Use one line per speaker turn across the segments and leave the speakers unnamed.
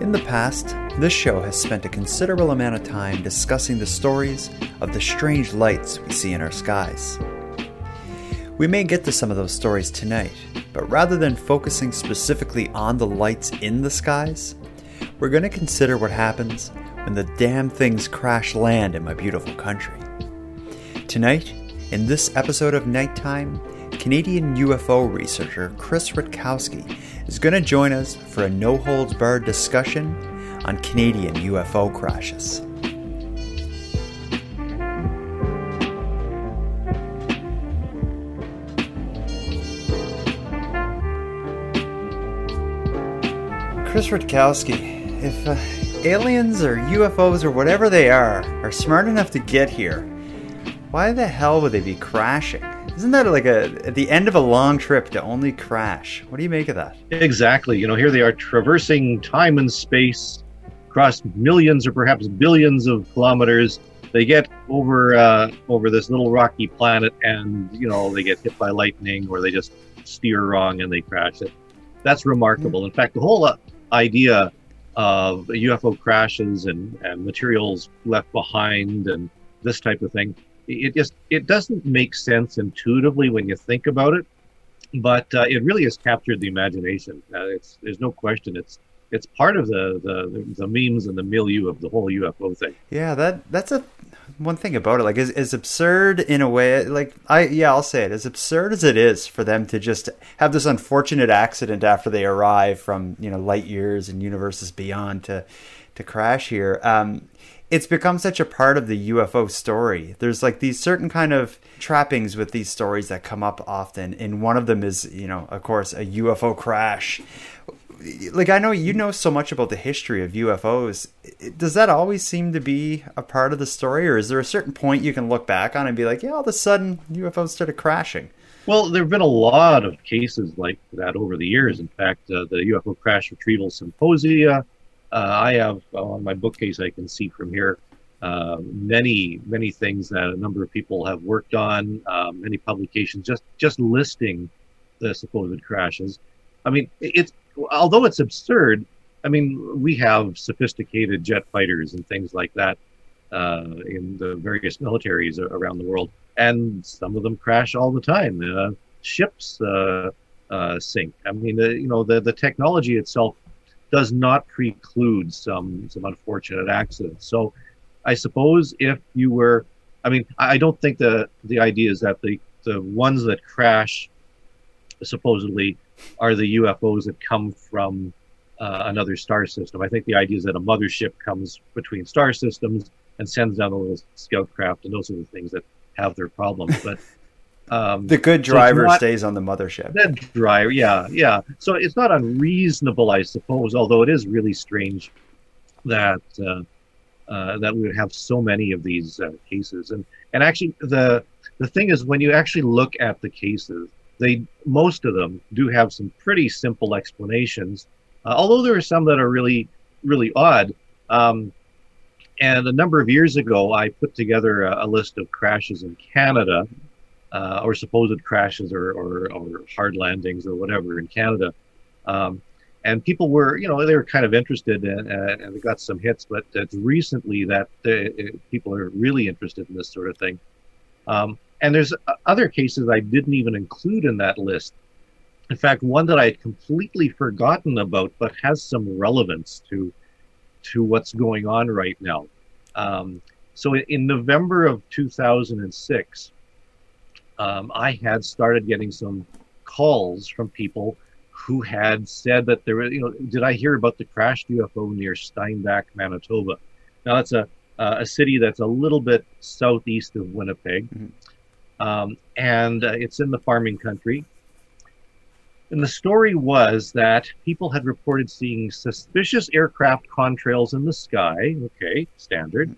In the past, this show has spent a considerable amount of time discussing the stories of the strange lights we see in our skies. We may get to some of those stories tonight, but rather than focusing specifically on the lights in the skies, we're going to consider what happens when the damn things crash land in my beautiful country. Tonight, in this episode of Nighttime, Canadian UFO researcher Chris Rutkowski is going to join us for a no holds barred discussion on Canadian UFO crashes. Chris Rutkowski, if uh, aliens or UFOs or whatever they are are smart enough to get here, why the hell would they be crashing? Isn't that like a at the end of a long trip to only crash? What do you make of that?
Exactly. You know, here they are traversing time and space across millions or perhaps billions of kilometers. They get over uh, over this little rocky planet, and you know they get hit by lightning, or they just steer wrong and they crash it. That's remarkable. In fact, the whole uh, idea of UFO crashes and, and materials left behind and this type of thing it just it doesn't make sense intuitively when you think about it, but uh, it really has captured the imagination. Uh, it's there's no question. It's it's part of the, the the memes and the milieu of the whole UFO thing.
Yeah, that that's a one thing about it. Like, is is absurd in a way. Like, I yeah, I'll say it. As absurd as it is for them to just have this unfortunate accident after they arrive from you know light years and universes beyond to to crash here. Um, it's become such a part of the UFO story. There's like these certain kind of trappings with these stories that come up often, and one of them is, you know, of course, a UFO crash. Like I know you know so much about the history of UFOs. Does that always seem to be a part of the story, or is there a certain point you can look back on and be like, yeah, all of a sudden UFOs started crashing?
Well, there have been a lot of cases like that over the years. In fact, uh, the UFO crash retrieval symposia uh, I have uh, on my bookcase, I can see from here uh, many, many things that a number of people have worked on, um, many publications just, just listing the supposed crashes. I mean, it's, although it's absurd, I mean, we have sophisticated jet fighters and things like that uh, in the various militaries around the world, and some of them crash all the time. Uh, ships uh, uh, sink. I mean, you know, the the technology itself does not preclude some some unfortunate accidents. So, I suppose if you were, I mean, I don't think the the idea is that the the ones that crash supposedly are the UFOs that come from uh, another star system. I think the idea is that a mothership comes between star systems and sends down a little scout craft, and those are the things that have their problems. But
um, the good driver so not, stays on the mothership.
The driver, yeah, yeah. So it's not unreasonable, I suppose, although it is really strange that uh, uh, that we would have so many of these uh, cases. And and actually, the the thing is, when you actually look at the cases, they most of them do have some pretty simple explanations. Uh, although there are some that are really really odd. Um, and a number of years ago, I put together a, a list of crashes in Canada uh, or supposed crashes or, or, or, hard landings or whatever in Canada. Um, and people were, you know, they were kind of interested in, uh, and they got some hits, but it's recently that uh, people are really interested in this sort of thing. Um, and there's other cases I didn't even include in that list. In fact, one that I had completely forgotten about, but has some relevance to to what's going on right now. Um, so in, in November of 2006, um, I had started getting some calls from people who had said that there were, you know, did I hear about the crashed UFO near Steinbach, Manitoba? Now that's a uh, a city that's a little bit southeast of Winnipeg, mm-hmm. um, and uh, it's in the farming country. and the story was that people had reported seeing suspicious aircraft contrails in the sky. Okay, standard.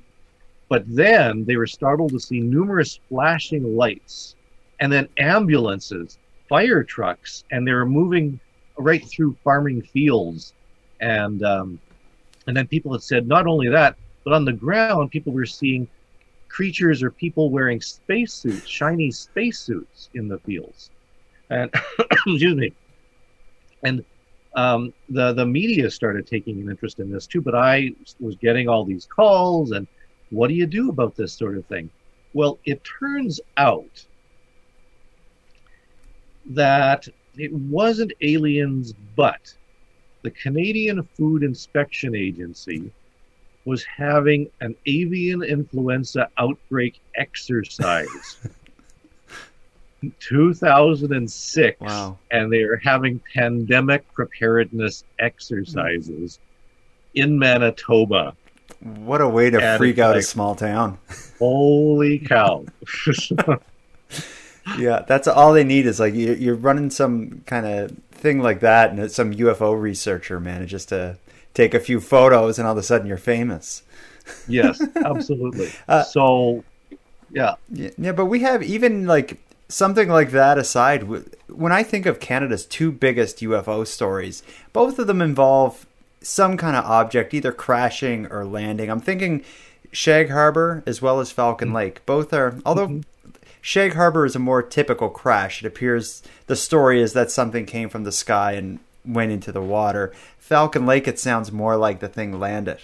But then they were startled to see numerous flashing lights and then ambulances, fire trucks, and they were moving right through farming fields. And um, and then people had said not only that, but on the ground, people were seeing creatures or people wearing spacesuits, shiny spacesuits in the fields. And excuse me. And um, the the media started taking an interest in this too. But I was getting all these calls, and what do you do about this sort of thing? Well, it turns out that it wasn't aliens, but the Canadian Food Inspection Agency was having an avian influenza outbreak exercise. 2006
Wow.
and they are having pandemic preparedness exercises in Manitoba.
What a way to
And
freak out a small town.
Holy cow.
yeah, that's all they need is like you- you're running some kind of thing like that, and some UFO researcher manages to take a few photos, and all of a sudden you're famous.
yes, absolutely.
Uh,
so yeah,
Yeah, yeah, but we have even like something like that aside. When I think of Canada's two biggest UFO stories, both of them involve some kind of object either crashing or landing. I'm thinking Shag Harbor as well as Falcon Lake. Both are, although Shag Harbor is a more typical crash. It appears the story is that something came from the sky and went into the water. Falcon Lake, it sounds more like the thing landed.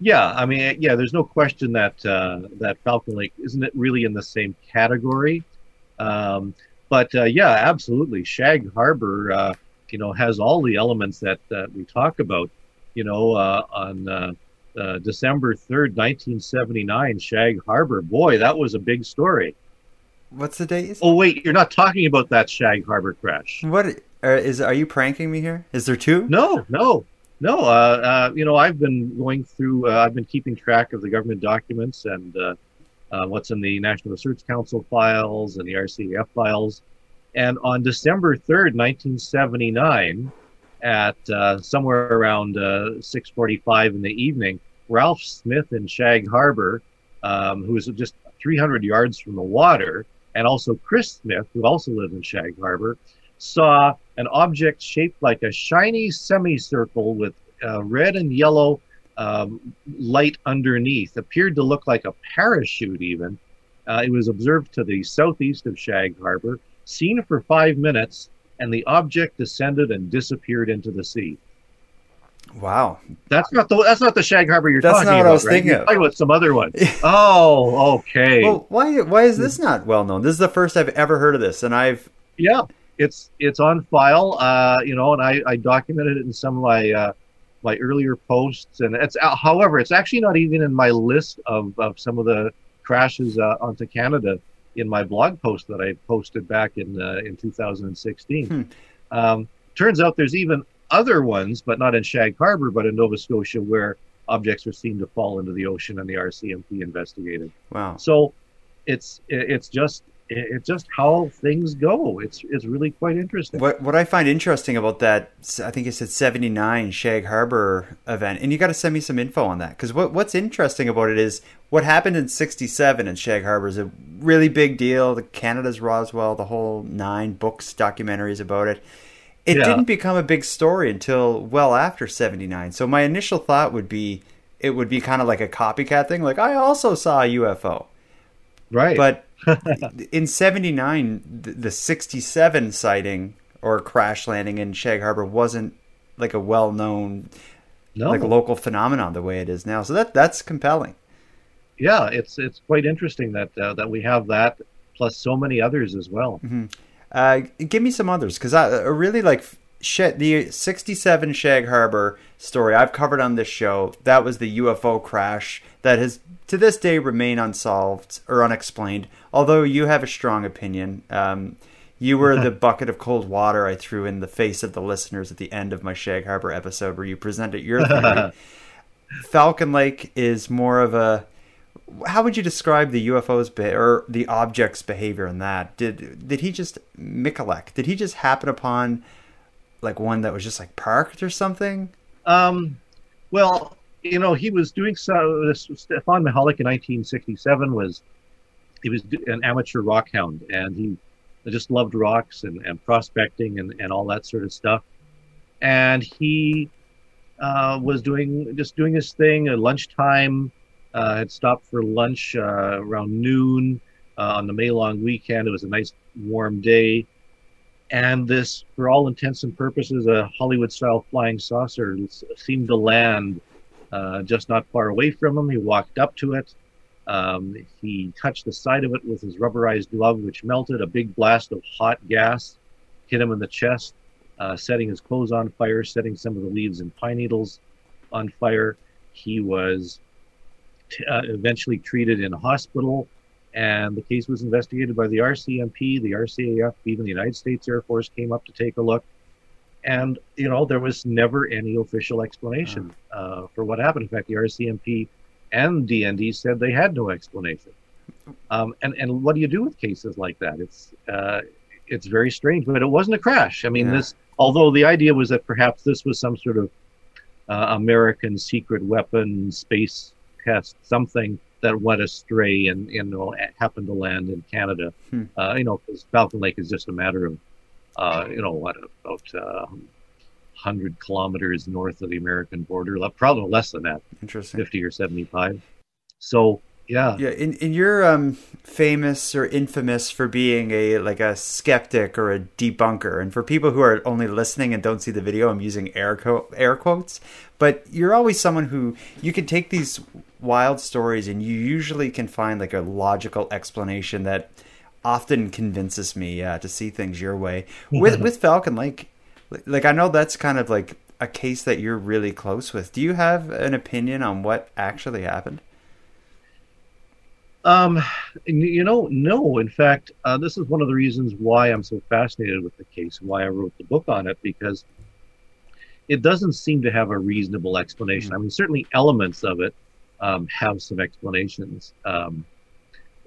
Yeah, I mean, yeah. There's no question that uh, that Falcon Lake isn't it really in the same category, um, but uh, yeah, absolutely. Shag Harbor, uh, you know, has all the elements that that we talk about. You know, uh, on uh, December third, 1979, Shag Harbor. Boy, that was a big story.
What's the date?
Oh wait, you're not talking about that Shag Harbor crash.
What uh, is? Are you pranking me here? Is there two?
No, no, no. Uh, uh, you know, I've been going through. Uh, I've been keeping track of the government documents and uh, uh, what's in the National Research Council files and the RCAF files. And on December third, nineteen seventy nine, at uh, somewhere around uh, six forty five in the evening, Ralph Smith in Shag Harbor, um, who was just three hundred yards from the water, and also Chris Smith, who also lived in Shag Harbor, saw an object shaped like a shiny semicircle with uh, red and yellow um, light underneath. Appeared to look like a parachute, even. Uh, it was observed to the southeast of Shag Harbor, seen for five minutes, and the object descended and disappeared into the sea.
Wow.
That's not the that's not the Shag Harbor you're
That's
talking about.
That's not what. I was
right?
thinking
You're
of.
talking about some other one. oh, okay.
Well, why why is this not well known? This is the first I've ever heard of this, and I've
yeah it's it's on file uh you know and i i documented it in some of my uh my earlier posts and it's uh, however it's actually not even in my list of of some of the crashes uh, onto canada in my blog post that i posted back in uh, in 2016
Hmm.
um turns out there's even other ones but not in shag harbor but in nova scotia where objects are seen to fall into the ocean and the rcmp investigated
wow.
so it's it's just it's just how things go. It's it's really quite interesting.
What what I find interesting about that, I think you said seventy nine Shag Harbor event, and you got to send me some info on that because what what's interesting about it is what happened in sixty seven in Shag Harbor is a really big deal. The Canada's Roswell, the whole nine books, documentaries about it. It
Yeah.
didn't become a big story until well after seventy nine. So my initial thought would be it would be kind of like a copycat thing, like I also saw a UFO.
Right.
But in 79, the, the 67 sighting or crash landing in Shag Harbor wasn't like a well known,
no.
like local phenomenon the way it is now. So that that's compelling.
yeah, it's it's quite interesting that uh, that we have that plus so many others as well.
Uh, give me some others because I, I really like Sh- the 67 Shag Harbor story I've covered on this show. That was the UFO crash that has to this day remain unsolved or unexplained. Although you have a strong opinion. Um, you were the bucket of cold water I threw in the face of the listeners at the end of my Shag Harbor episode where you presented your theory. Falcon Lake is more of a how would you describe the UFO's be- or the object's behavior in that? Did did he just Michalak? Did he just happen upon like one that was just like parked or something?
Um, well, you know, he was doing so. This Stefan Michalak in 1967 was he was an amateur rock hound, and he just loved rocks and, and prospecting and, and all that sort of stuff. And he uh, was doing just doing his thing at lunchtime. Uh, had stopped for lunch uh, around noon uh, on the May long weekend. It was a nice warm day, and this, for all intents and purposes, a Hollywood-style flying saucer seemed to land uh, just not far away from him. He walked up to it. Um, he touched the side of it with his rubberized glove, which melted. A big blast of hot gas hit him in the chest, uh, setting his clothes on fire, setting some of the leaves and pine needles on fire. He was t- uh, eventually treated in a hospital, and the case was investigated by the RCMP, the RCAF, even the United States Air Force came up to take a look. And, you know, there was never any official explanation uh, for what happened. In fact, the RCMP and DND said they had no explanation. Um, and and what do you do with cases like that? It's uh, it's very strange, but it wasn't a crash. I mean,
Yeah.
this although the idea was that perhaps this was some sort of uh, American secret weapon space test, something that went astray and you know happened to land in Canada.
Hmm.
Uh, you know, because Falcon Lake is just a matter of uh, you know what about uh, hundred kilometers north of the American border, probably less than that,
Interesting.
fifty or seventy-five. So yeah,
Yeah, and, and you're um, famous or infamous for being a like a skeptic or a debunker. And for people who are only listening and don't see the video, I'm using air co- air quotes. But you're always someone who you can take these wild stories and you usually can find like a logical explanation that often convinces me uh, to see things your way. With with Falcon Lake, like I know that's kind of like a case that you're really close with. Do you have an opinion on what actually happened?
Um, you know, no. In fact, uh, this is one of the reasons why I'm so fascinated with the case, and why I wrote the book on it, because it doesn't seem to have a reasonable explanation. I mean, certainly elements of it um, have some explanations. Um,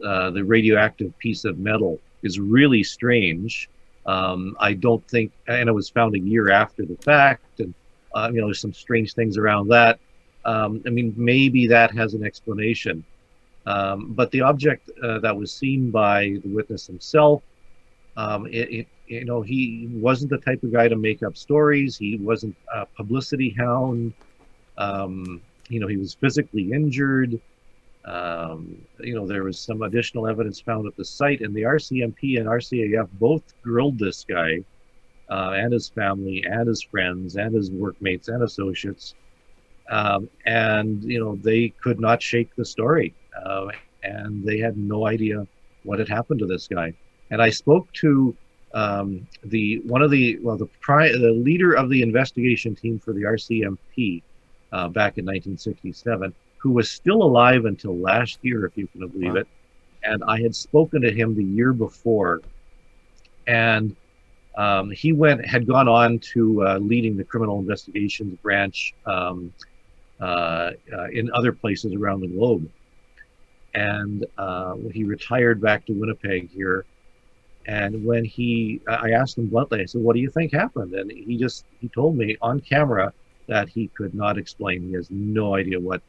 uh, the radioactive piece of metal is really strange. Um, I don't think, and it was found a year after the fact, and uh, you know, there's some strange things around that. Um, I mean, maybe that has an explanation. Um, but the object uh, that was seen by the witness himself, um, it, it, you know, he wasn't the type of guy to make up stories. He wasn't a publicity hound. Um, you know, he was physically injured. Um, you know, there was some additional evidence found at the site, and the RCMP and RCAF both grilled this guy uh, and his family and his friends and his workmates and associates. Um, and, you know, they could not shake the story uh, and they had no idea what had happened to this guy. And I spoke to um, the one of the well the pri- the leader of the investigation team for the RCMP uh, back in 1967, who was still alive until last year, if you can believe
Wow.
it. And I had spoken to him the year before, and um, he went had gone on to uh, leading the criminal investigations branch um, uh, uh, in other places around the globe and uh, he retired back to Winnipeg here. And when he, I asked him bluntly, I said, "What do you think happened?" And he just he told me on camera that he could not explain. He has no idea what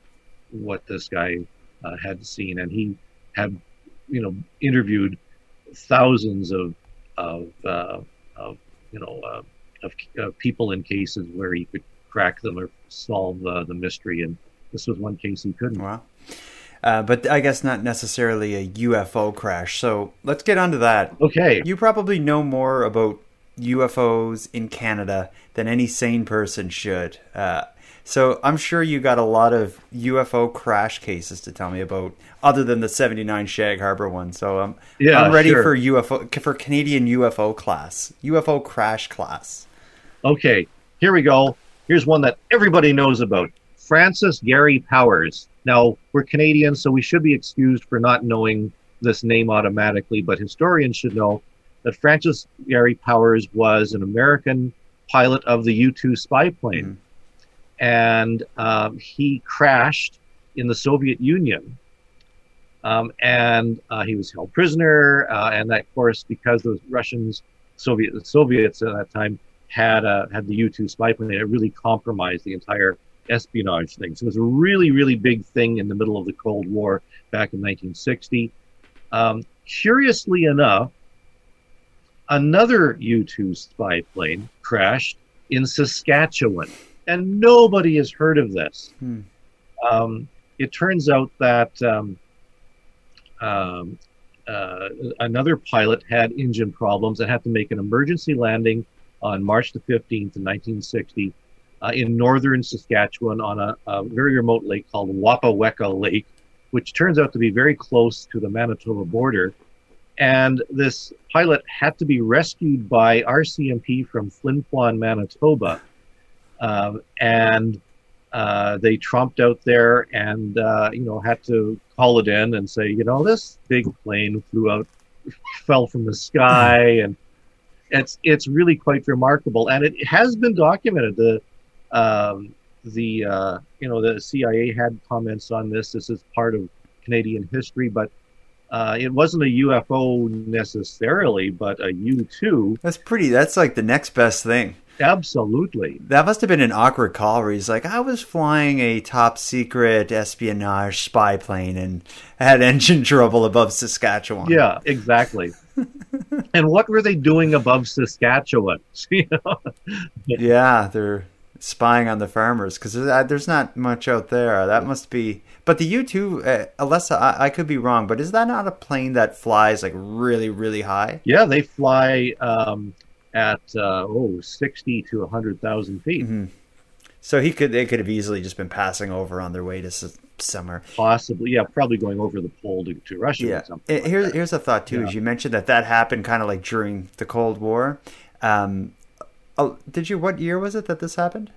what this guy uh, had seen, and he had, you know, interviewed thousands of of, uh, of you know uh, of, of people in cases where he could crack them or solve uh, the mystery, and this was one case he couldn't.
Wow. Uh, but I guess not necessarily a UFO crash. So let's get onto that.
Okay.
You probably know more about UFOs in Canada than any sane person should. Uh, so I'm sure you got a lot of UFO crash cases to tell me about, other than the '79 Shag Harbor one. So um,
Yeah,
I'm ready
sure.
for UFO for Canadian UFO class, UFO crash class.
Okay, here we go. Here's one that everybody knows about Francis Gary Powers. Now, we're Canadians, so we should be excused for not knowing this name automatically, but historians should know that Francis Gary Powers was an American pilot of the U 2 spy plane. And um, he crashed in the Soviet Union Um, and uh, he was held prisoner, uh, and that, of course, because the Russians, Soviet, the Soviets at that time had uh, had the U-2 spy plane, it really compromised the entire espionage thing. So it was a really, really big thing in the middle of the Cold War back in 1960. Um, curiously enough, another U-2 spy plane crashed in Saskatchewan, and nobody has heard of this.
Hmm.
Um, it turns out that um, um, uh, another pilot had engine problems and had to make an emergency landing on March the 15th, in 1960, uh, in northern Saskatchewan on a, a, very remote lake called Wapawekka Lake, which turns out to be very close to the Manitoba border. And this pilot had to be rescued by RCMP from Flin Flon, Manitoba. Um, and uh, they trumped out there and, uh, you know, had to call it in and say, you know, this big plane flew out, fell from the sky. And it's, it's really quite remarkable. And it has been documented. The, um, the, uh, you know, the CIA had comments on this. This is part of Canadian history, but uh, it wasn't a UFO necessarily, but a U two.
That's pretty. That's like the next best thing.
Absolutely.
That must have been an awkward call where he's like, I was flying a top secret espionage spy plane and had engine trouble above Saskatchewan.
Yeah, exactly. and what were they doing above Saskatchewan?
yeah, they're spying on the farmers because there's not much out there. That must be. But the U two, uh, Alessa, I, I, could be wrong, but is that not a plane that flies like really, really high?
Yeah, they fly um, at uh, oh 60 to 100,000 feet.
Mm-hmm. So he could they could have easily just been passing over on their way to somewhere.
Possibly, yeah, probably going over the pole to, to Russia. Yeah. something
like here's here's a thought too. Yeah. As you mentioned that that happened kind of like during the Cold War. Um, oh, did you? What year was it that this happened?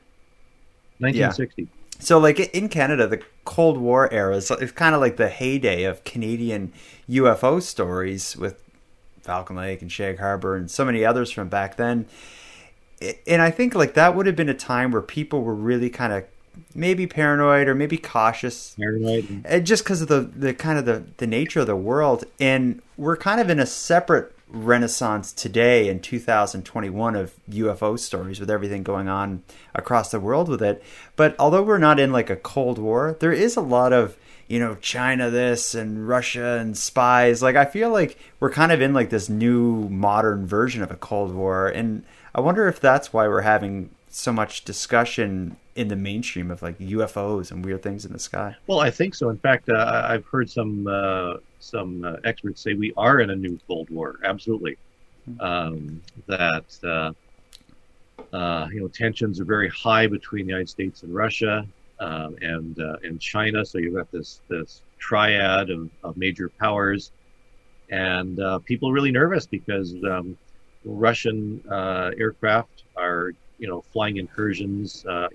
1960.
Yeah. So, like in Canada, the Cold War era is it's kind of like the heyday of Canadian UFO stories with Falcon Lake and Shag Harbor and so many others from back then. And I think like that would have been a time where people were really kind of maybe paranoid or maybe cautious
paranoid
just because of the, the kind of the, the nature of the world and we're kind of in a separate renaissance today in 2021 of UFO stories with everything going on across the world with it but although we're not in like a cold war there is a lot of you know, China this and Russia and spies. Like I feel like we're kind of in like this new modern version of a Cold War and I wonder if that's why we're having so much discussion in the mainstream of like UFOs and weird things in the sky.
Well, I think so. In fact, uh, I've heard some uh, some uh, experts say we are in a new Cold War. Absolutely, hmm. um, that uh, uh, you know tensions are very high between the United States and Russia um, and uh, and China. So you've got this this triad of, of major powers, and uh, people are really nervous because um, Russian uh, aircraft are you know flying incursions uh,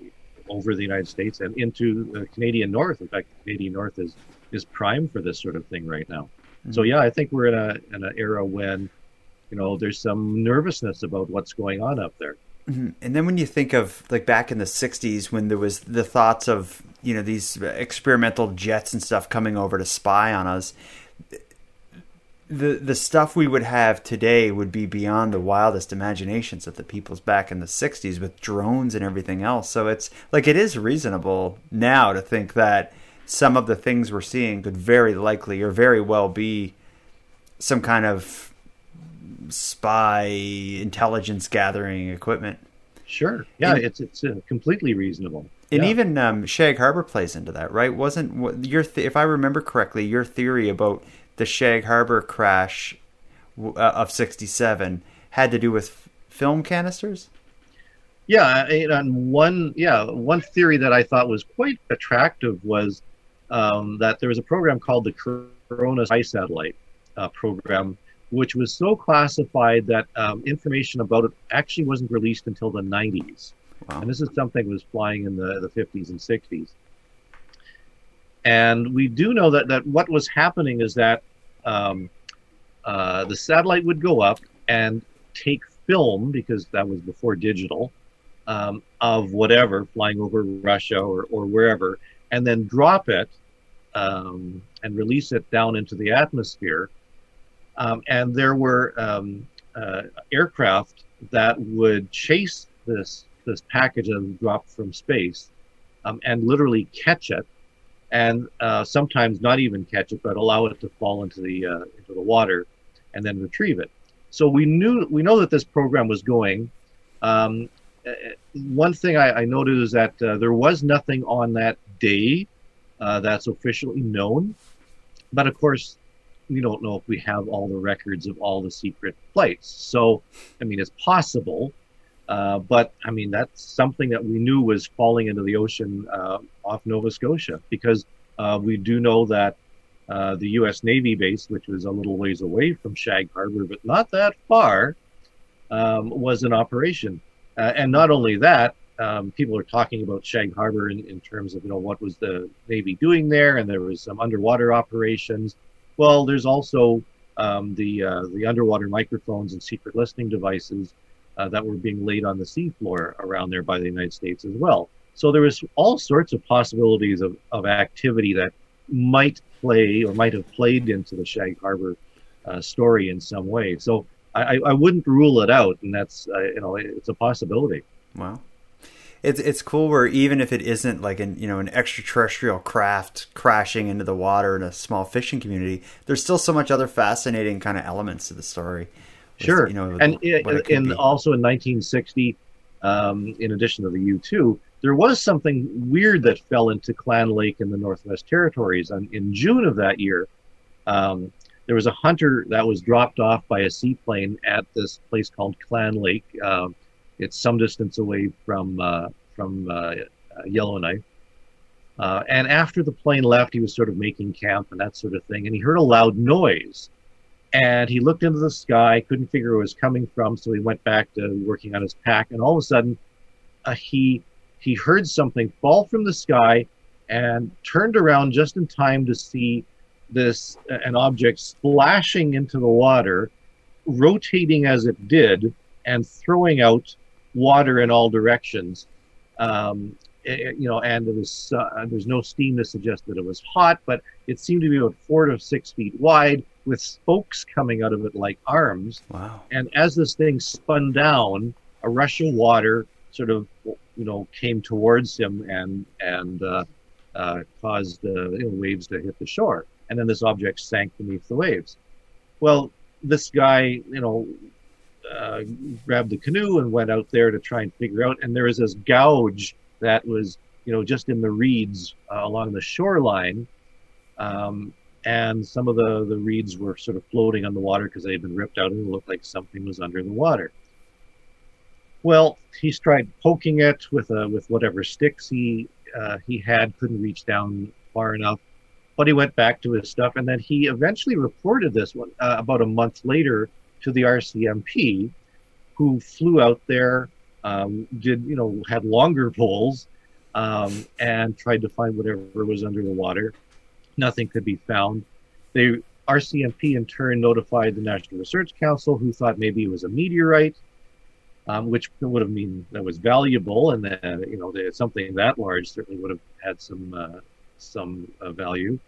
over the United States and into the Canadian North. In fact, the Canadian North is is prime for this sort of thing right now. Mm-hmm. So yeah, I think we're in a in an era when you know there's some nervousness about what's going on up there.
Mm-hmm. And then when you think of like back in the '60s, when there was the thoughts of you know these experimental jets and stuff coming over to spy on us, the the stuff we would have today would be beyond the wildest imaginations of the peoples back in the '60s with drones and everything else. So it's like it is reasonable now to think that some of the things we're seeing could very likely or very well be some kind of spy intelligence gathering equipment.
Sure. Yeah, and, it's it's uh, completely reasonable.
And
yeah.
even um, Shag Harbor plays into that, right? Wasn't your th- if I remember correctly, your theory about the Shag Harbor crash uh, of '67 had to do with film canisters?
Yeah, and one yeah one theory that I thought was quite attractive was um, that there was a program called the Corona Spy Satellite uh, program which was so classified that um, information about it actually wasn't released until the 90s. Wow. And this is something that was flying in the, the 50s and 60s. And we do know that, that what was happening is that um, uh, the satellite would go up and take film, because that was before digital, um, of whatever flying over Russia or, or wherever, and then drop it um, and release it down into the atmosphere. Um, and there were um, uh, aircraft that would chase this this package that was dropped from space um, and literally catch it, and uh, sometimes not even catch it, but allow it to fall into the uh, into the water, and then retrieve it. So we knew we know that this program was going. Um, uh, one thing I, I, noted is that uh, there was nothing on that day uh, that's officially known, but of course we don't know if we have all the records of all the secret flights. So, I mean, it's possible, uh, but I mean, that's something that we knew was falling into the ocean uh, off Nova Scotia because uh, we do know that uh, the U.S. Navy base, which was a little ways away from Shag Harbor, but not that far, um, was in operation. Uh, and not only that, um, people are talking about Shag Harbor in, in terms of you know what was the Navy doing there, and there was some underwater operations. Well, there's also um, the uh, the underwater microphones and secret listening devices uh, that were being laid on the seafloor around there by the United States as well. So there was all sorts of possibilities of, of activity that might play or might have played into the Shag Harbor uh, story in some way. So I, I wouldn't rule it out, and that's uh, you know it's a possibility.
Wow it's it's cool where even if it isn't like an you know an extraterrestrial craft crashing into the water in a small fishing community, there's still so much other fascinating kind of elements to the story.
With, sure, you know, and in, also in 1960, um, in addition to the U two, there was something weird that fell into Clan Lake in the Northwest Territories. And in June of that year, um, there was a hunter that was dropped off by a seaplane at this place called Clan Lake. Um, it's some distance away from uh, from uh, Yellowknife. Uh, and after the plane left, he was sort of making camp and that sort of thing. And he heard a loud noise. And he looked into the sky, couldn't figure where it was coming from. So he went back to working on his pack. And all of a sudden, uh, he he heard something fall from the sky and turned around just in time to see this an object splashing into the water, rotating as it did, and throwing out water in all directions. Um, it, eh, eh, you know, and there was uh, there's no steam to suggest that it was hot, but it seemed to be about four to six feet wide with spokes coming out of it like arms.
Wow!
And as this thing spun down, a rush of water sort of you know came towards him and and uh, uh, caused uh, you know, waves to hit the shore, and then this object sank beneath the waves. Well, this guy, you know, uh, grabbed the canoe and went out there to try and figure out. And there was this gouge that was, you know, just in the reeds uh, along the shoreline. Um, and some of the, the reeds were sort of floating on the water because they had been ripped out and it looked like something was under the water. Well, he tried poking it with a, with whatever sticks he uh, he had, couldn't reach down far enough. But he went back to his stuff, and then he eventually reported this one uh, about a month later to the RCMP, who flew out there, um, did you know had longer poles, um, and tried to find whatever was under the water. Nothing could be found. They RCMP in turn notified the National Research Council, who thought maybe it was a meteorite, um, which would have mean that was valuable, and that you know something that large certainly would have had some uh, some uh, value.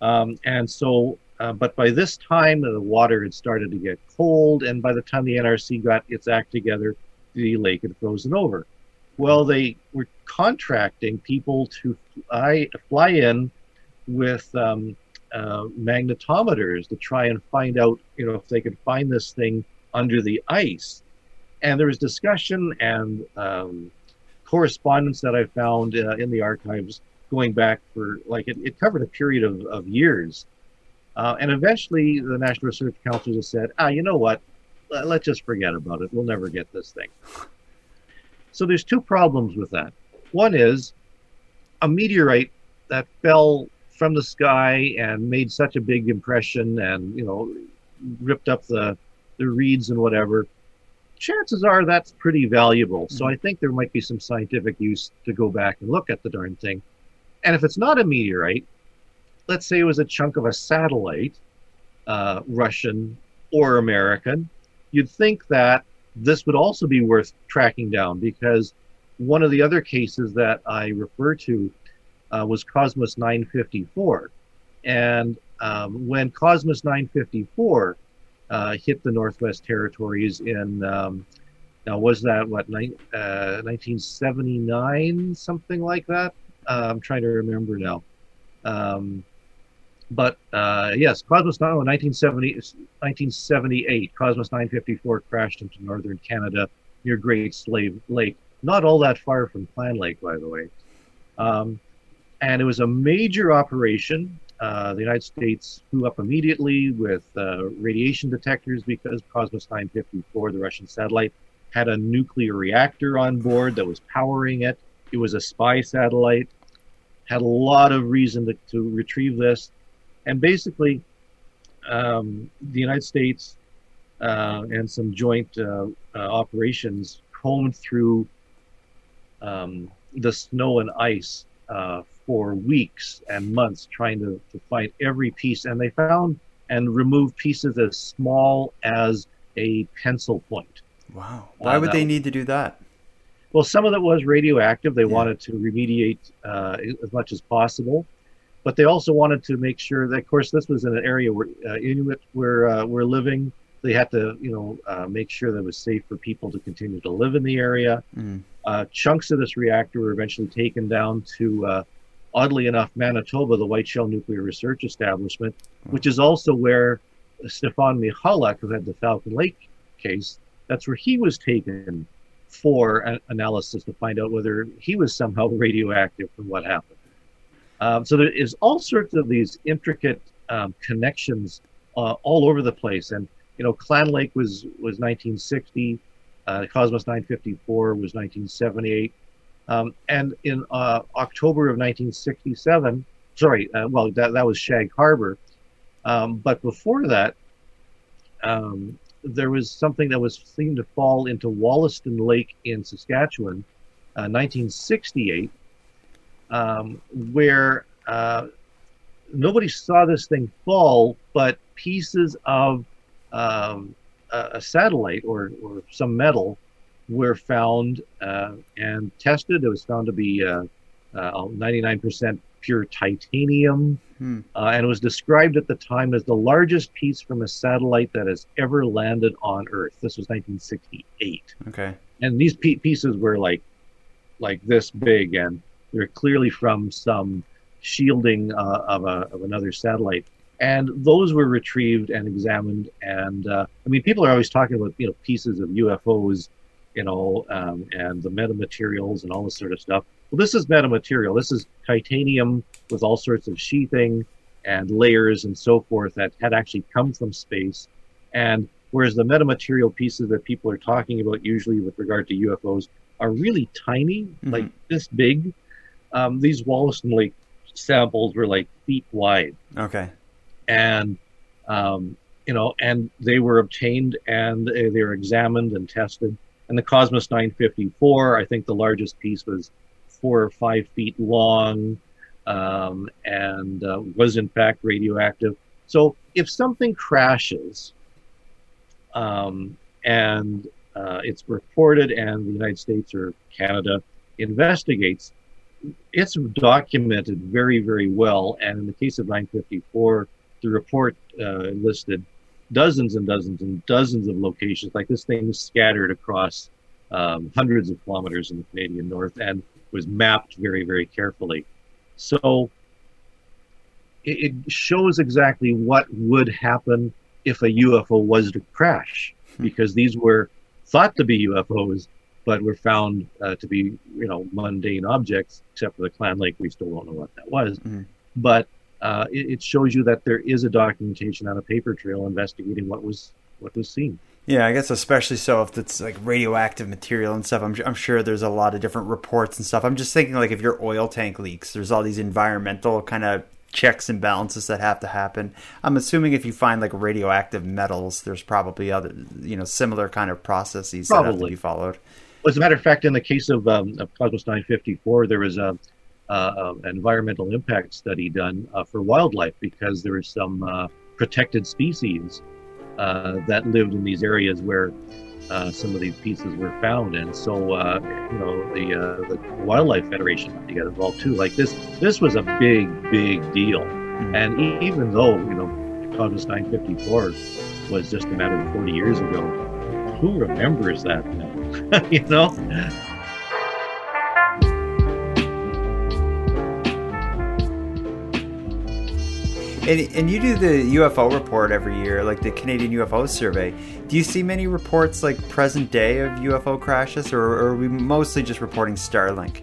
Um, and so uh, but by this time, the water had started to get cold, and by the time the NRC got its act together, the lake had frozen over. Well, they were contracting people to fly, fly in with um, uh, magnetometers to try and find out, you know, if they could find this thing under the ice. And there was discussion and um, correspondence that I found uh, in the archives going back for like it, it covered a period of, of years uh, and eventually, the National Research Council just said, ah, you know what? Let's just forget about it. We'll never get this thing. So there's two problems with that. One is a meteorite that fell from the sky and made such a big impression and, you know, ripped up the, the reeds and whatever. Chances are that's pretty valuable. So. I think there might be some scientific use to go back and look at the darn thing. And if it's not a meteorite, let's say it was a chunk of a satellite, uh, Russian or American, you'd think that this would also be worth tracking down because one of the other cases that I refer to uh, was Cosmos 954. and um, when Cosmos 954 uh, hit the Northwest Territories in um, now was that what ni- uh, 1979 something like that? Uh, I'm trying to remember now. Um, but uh, yes, Cosmos no, 1970, 1978, Cosmos 954 crashed into northern Canada near Great Slave Lake, not all that far from Clan Lake, by the way. Um, and it was a major operation. Uh, the United States flew up immediately with uh, radiation detectors because Cosmos 954, the Russian satellite, had a nuclear reactor on board that was powering it. It was a spy satellite, had a lot of reason to, to retrieve this. And basically, um, the United States uh, and some joint uh, uh, operations combed through um, the snow and ice uh, for weeks and months trying to, to find every piece. And they found and removed pieces as small as a pencil point.
Wow. Why would they need to do that?
Well, some of it was radioactive. They yeah. wanted to remediate uh, as much as possible, but they also wanted to make sure that, of course, this was in an area where uh, Inuit were uh, were living. They had to, you know, uh, make sure that it was safe for people to continue to live in the area. Mm. chunks of this reactor were eventually taken down to, uh, oddly enough, Manitoba, the Whiteshell Nuclear Research Establishment, which is also where Stefan Michalak, who had the Falcon Lake case, that's where he was taken for an analysis to find out whether he was somehow radioactive from what happened. Um, so there is all sorts of these intricate um, connections uh, all over the place. And you know, Clan Lake was was 1960, uh, Cosmos 954 was 1978, um, and in uh, October of 1967, sorry, uh, well that that was Shag Harbor, um, but before that, um, there was something that was seen to fall into Wollaston Lake in Saskatchewan, 1968, uh, um, where uh, nobody saw this thing fall, but pieces of um, a, a, satellite or, or some metal were found uh, and tested. It was found to be 99% uh, pure titanium. Hmm. Uh, and it was described at the time as the largest piece from a satellite that has ever landed on Earth. This was 1968.
Okay.
And these pieces were like, like this big, and they're clearly from some shielding uh, of, a, of another satellite. And those were retrieved and examined. And uh, I mean, people are always talking about you know pieces of UFOs, you know, um, and the metamaterials and all this sort of stuff. Well, this is metamaterial. This is titanium with all sorts of sheathing and layers and so forth that had actually come from space. And whereas the metamaterial pieces that people are talking about usually with regard to UFOs are really tiny, mm-hmm. like this big, um, these Wollaston Lake samples were like feet wide.
Okay.
And, um, you know, and they were obtained and they were examined and tested. And the Cosmos 954, I think the largest piece was four or five feet long um, and uh, was in fact radioactive. So if something crashes um, and uh, it's reported and the United States or Canada investigates, it's documented very, very well. And in the case of 954, the report uh, listed dozens and dozens and dozens of locations. Like this thing was scattered across um, hundreds of kilometers in the Canadian North and was mapped very, very carefully. So it, it shows exactly what would happen if a UFO was to crash, hmm. because these were thought to be UFOs, but were found uh, to be, you know, mundane objects, except for the Clan Lake. We still don't know what that was. Mm-hmm. But uh, it, it, shows you that there is a documentation on a paper trail investigating what was what was seen.
Yeah, I guess especially so if it's like radioactive material and stuff. I'm, I'm sure there's a lot of different reports and stuff. I'm just thinking like if your oil tank leaks, there's all these environmental kind of checks and balances that have to happen. I'm assuming if you find like radioactive metals, there's probably other you know similar kind of processes probably. that have to be followed.
Well, as a matter of fact, in the case of, um, of Cosmos 954, there was a uh, an environmental impact study done uh, for wildlife because there were some uh, protected species uh, that lived in these areas where uh, some of these pieces were found. And so, uh, you know, the, uh, the Wildlife Federation had to get involved too. Like this, this was a big, big deal. And e- even though you know Cosmos 954 was just a matter of 40 years ago, who remembers that now? you know.
And, and you do the UFO report every year, like the Canadian UFO survey. Do you see many reports like present day of UFO crashes, or, or are we mostly just reporting Starlink?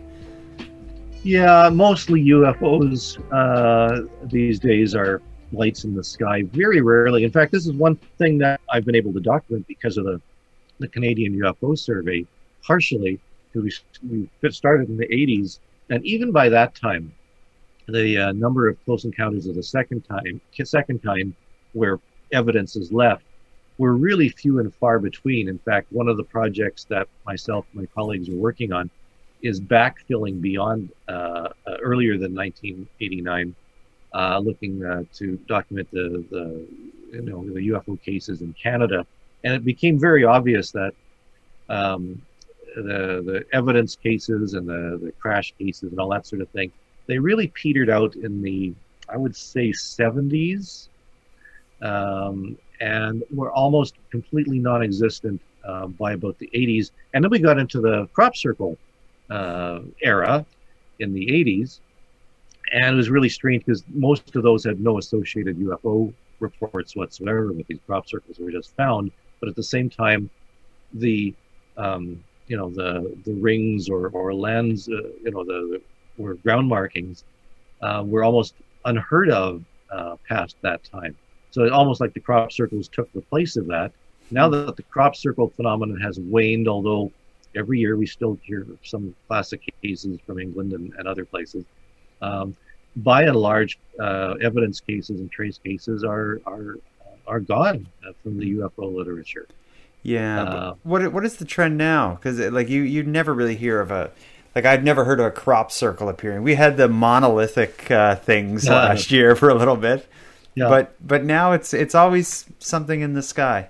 Yeah, mostly UFOs uh, these days are lights in the sky. Very rarely. In fact, this is one thing that I've been able to document because of the, the Canadian UFO survey, partially because we, we started in the 80s. And even by that time, the uh, number of close encounters of the second time, second time, where evidence is left, were really few and far between. In fact, one of the projects that myself and my colleagues are working on is backfilling beyond uh, uh, earlier than 1989, uh, looking uh, to document the, the you know the UFO cases in Canada, and it became very obvious that um, the the evidence cases and the the crash cases and all that sort of thing they really petered out in the, I would say, 70s, um, and were almost completely non-existent uh, by about the 80s. And then we got into the crop circle uh, era in the 80s, and it was really strange because most of those had no associated UFO reports whatsoever with these crop circles were just found. But at the same time, the um, you know the the rings or or lens, uh, you know the, the were ground markings uh, were almost unheard of uh, past that time. So it's almost like the crop circles took the place of that. Now that the crop circle phenomenon has waned, although every year we still hear some classic cases from England and, and other places, um, by and large, uh, evidence cases and trace cases are are are gone uh, from the UFO literature.
Yeah. Uh, what what is the trend now? Because like you you never really hear of a like I've never heard of a crop circle appearing. We had the monolithic uh, things yeah. last year for a little bit, yeah. but but now it's it's always something in the sky.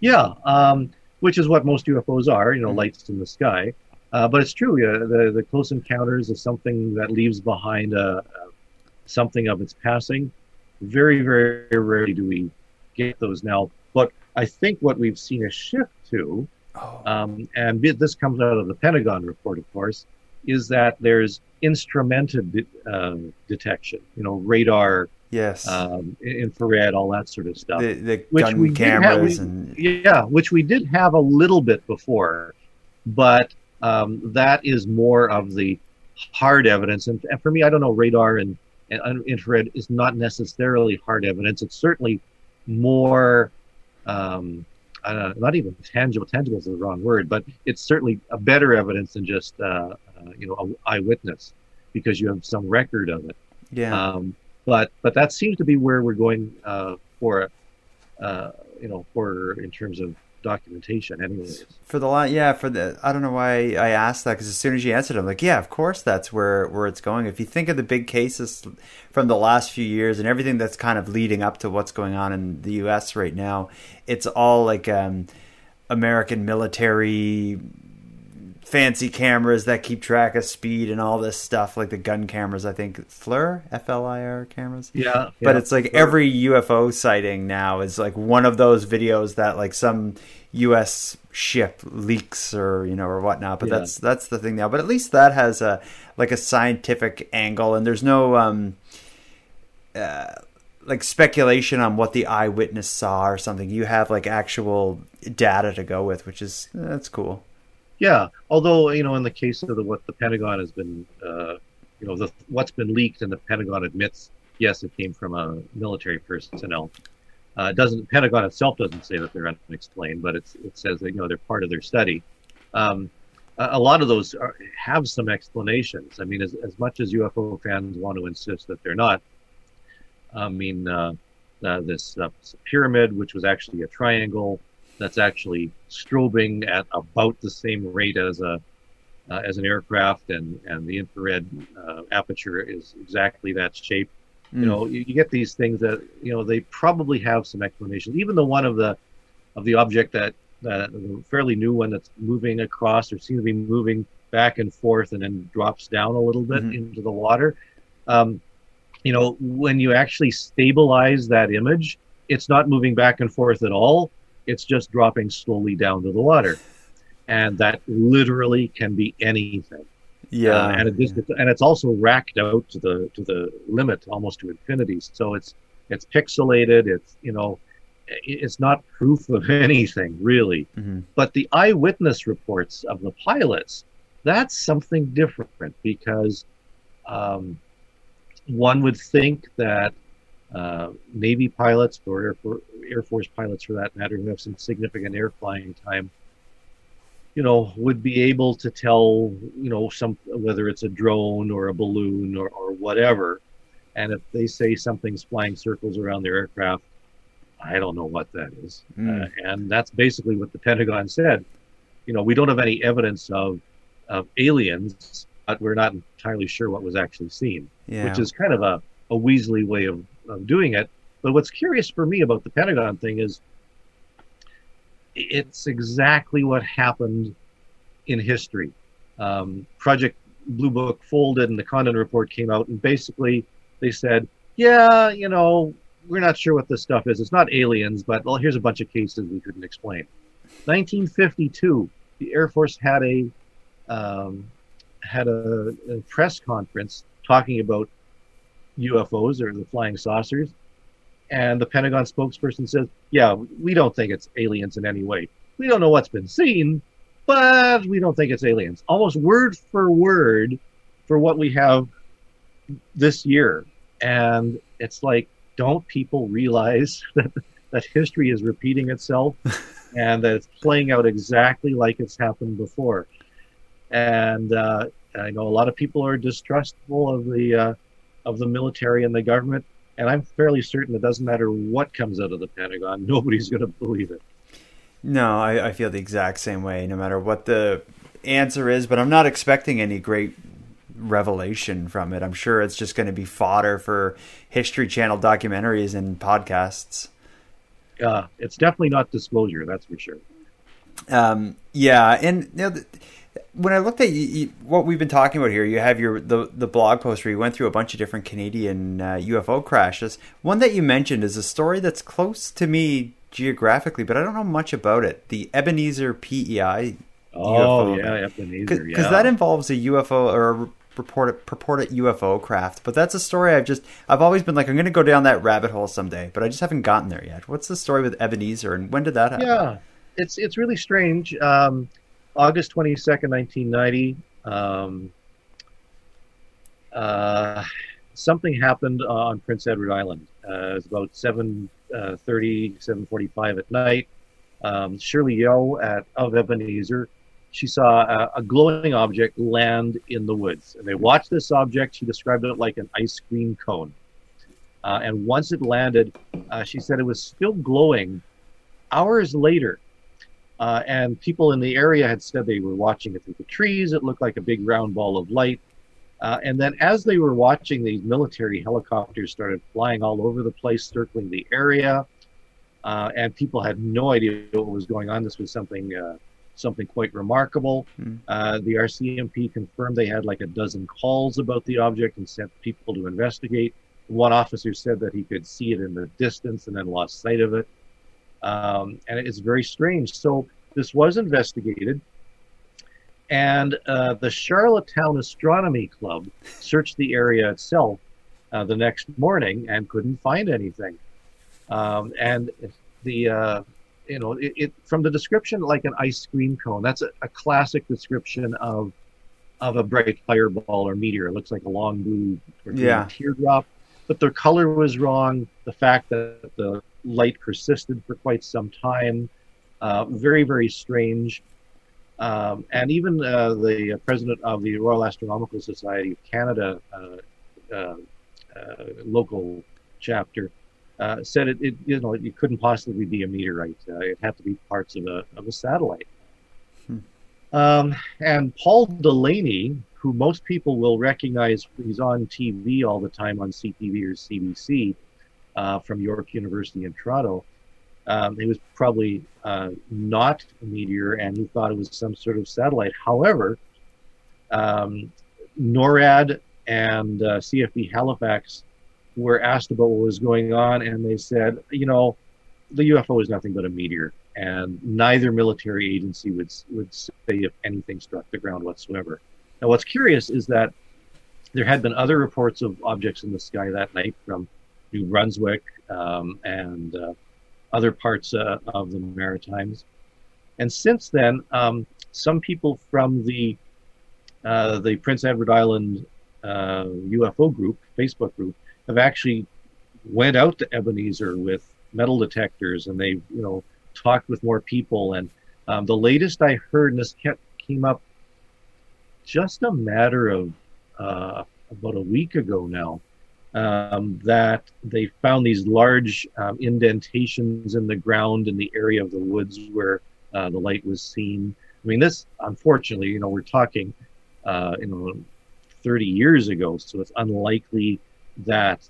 Yeah, um, which is what most UFOs are. You know, mm-hmm. lights in the sky. Uh, but it's true. Yeah, the the close encounters is something that leaves behind a something of its passing. Very very rarely do we get those now. But I think what we've seen a shift to Oh. Um, and this comes out of the Pentagon report, of course, is that there's instrumented de- uh, detection, you know, radar,
yes,
um, infrared, all that sort of stuff.
The, the gun cameras
have,
and
yeah, which we did have a little bit before, but um, that is more of the hard evidence. And, and for me, I don't know, radar and, and infrared is not necessarily hard evidence. It's certainly more um, uh, not even tangible. Tangible is the wrong word, but it's certainly a better evidence than just uh, uh, you know a eyewitness because you have some record of it.
Yeah.
Um, but but that seems to be where we're going uh, for, uh, you know, for in terms of documentation anyways.
For the line yeah for the i don't know why i asked that because as soon as you answered i'm like yeah of course that's where where it's going. If you think of the big cases from the last few years and everything that's kind of leading up to what's going on in the us right now it's all like um american military fancy cameras that keep track of speed and all this stuff, like the gun cameras. I think FLIR, F L I R cameras.
Yeah,
but
yeah,
it's like every UFO sighting now is like one of those videos that like some U.S. ship leaks or you know or whatnot. But yeah. that's that's the thing now. But at least that has a like a scientific angle, and there's no um. Uh, like speculation on what the eyewitness saw or something. You have like actual data to go with, which is that's cool.
Yeah, although you know, in the case of the what the Pentagon has been, uh, you know, the what's been leaked, and the Pentagon admits, yes, it came from a military personnel. Uh, doesn't Pentagon itself doesn't say that they're unexplained, but it says that you know they're part of their study. Um, a, a, lot of those are, have some explanations. I mean, as as much as UFO fans want to insist that they're not, I mean, uh, uh this uh, pyramid, which was actually a triangle, that's actually strobing at about the same rate as a uh, as an aircraft, and and the infrared uh, aperture is exactly that shape. Mm. You know, you, you, get these things that you know they probably have some explanation. Even the one of the of the object that that fairly new one that's moving across or seems to be moving back and forth and then drops down a little bit mm-hmm. into the water. Um, you know, when you actually stabilize that image, it's not moving back and forth at all. It's just dropping slowly down to the water. And that literally can be anything.
Yeah,
Uh, and it just, and it's also racked out to the to the limit almost to infinity. So it's it's pixelated. It's you know, it's not proof of anything really.
Mhm.
But the eyewitness reports of the pilots, that's something different because um, one would think that uh, Navy pilots or Air, For- Air Force pilots, for that matter, who have some significant air flying time, you know, would be able to tell, you know, some whether it's a drone or a balloon or, or whatever. And if they say something's flying circles around their aircraft, I don't know what that is.
Mm.
Uh, and that's basically what the Pentagon said. You know, we don't have any evidence of of aliens, but we're not entirely sure what was actually seen
yeah.
which is kind of a, a Weasley way of, of doing it. But what's curious for me about the Pentagon thing is it's exactly what happened in history. Um, Project Blue Book folded and the Condon Report came out, and basically they said, yeah, you know, we're not sure what this stuff is. It's not aliens, but well, here's a bunch of cases we couldn't explain. 1952, the Air Force had a um, had a, a press conference talking about UFOs or the flying saucers. And the Pentagon spokesperson says, Yeah, we don't think it's aliens in any way. We don't know what's been seen, but we don't think it's aliens. Almost word for word for what we have this year. And it's like, don't people realize that, that history is repeating itself and that it's playing out exactly like it's happened before? And uh, I know a lot of people are distrustful of the uh, of the military and the government, and I'm fairly certain it doesn't matter what comes out of the Pentagon, nobody's going to believe it.
No, I, I feel the exact same way, no matter what the answer is, but I'm not expecting any great revelation from it. I'm sure it's just going to be fodder for History Channel documentaries and podcasts.
Uh, it's definitely not disclosure, that's for sure.
Um, yeah, and you know, when I looked at you, you, what we've been talking about here, you have your the the blog post where you went through a bunch of different Canadian uh, UFO crashes. One that you mentioned is a story that's close to me geographically, but I don't know much about it. The Ebenezer PEI
Oh
UFO
yeah,
event.
Ebenezer,
because
yeah.
that involves a UFO or a purported purported UFO craft. But that's a story I've just I've always been like I'm going to go down that rabbit hole someday, but I just haven't gotten there yet. What's the story with Ebenezer and when did that happen?
Yeah, it's it's really strange. Um, August twenty second, nineteen ninety. Um, uh, something happened on Prince Edward Island. Uh, it was about 7, uh, 7.45 at night. Um, Shirley Yo at of Ebenezer, she saw a, a glowing object land in the woods. And they watched this object. She described it like an ice cream cone. Uh, and once it landed, uh, she said it was still glowing hours later. Uh, and people in the area had said they were watching it through the trees. It looked like a big round ball of light. Uh, and then as they were watching, these military helicopters started flying all over the place, circling the area. Uh, and people had no idea what was going on. This was something uh, something quite remarkable. Uh, the RCMP confirmed they had like a dozen calls about the object and sent people to investigate. One officer said that he could see it in the distance and then lost sight of it. Um, and it's very strange. So this was investigated, and uh, the Charlottetown Astronomy Club searched the area itself uh, the next morning and couldn't find anything. Um, and the uh, you know it, it from the description like an ice cream cone. That's a, a classic description of of a bright fireball or meteor. It looks like a long blue or
Yeah.
teardrop, but the color was wrong. The fact that the light persisted for quite some time, uh, very very strange. Um, and even uh, the president of the Royal Astronomical Society of Canada uh, uh, uh, local chapter uh, said it, it you know it couldn't possibly be a meteorite. Uh, it had to be parts of a of a satellite.
Hmm.
Um, and Paul Delaney, who most people will recognize, he's on TV all the time on CTV or CBC uh, from York University in Toronto. Um, he was probably uh, not a meteor, and he thought it was some sort of satellite. However, um, NORAD and uh, CFB Halifax were asked about what was going on, and they said, you know, the UFO is nothing but a meteor, and neither military agency would would say if anything struck the ground whatsoever. Now, what's curious is that there had been other reports of objects in the sky that night from New Brunswick um, and uh, other parts uh, of the Maritimes. And since then, um, some people from the uh, the Prince Edward Island UFO uh, group, Facebook group, have actually went out to Ebenezer with metal detectors, and they you know talked with more people. And um, the latest I heard, and this kept, came up just a matter of uh, about a week ago now, um, that they found these large um, indentations in the ground in the area of the woods where uh, the light was seen. I mean, this, unfortunately, you know, we're talking, uh, you know, 30 years ago, so it's unlikely that,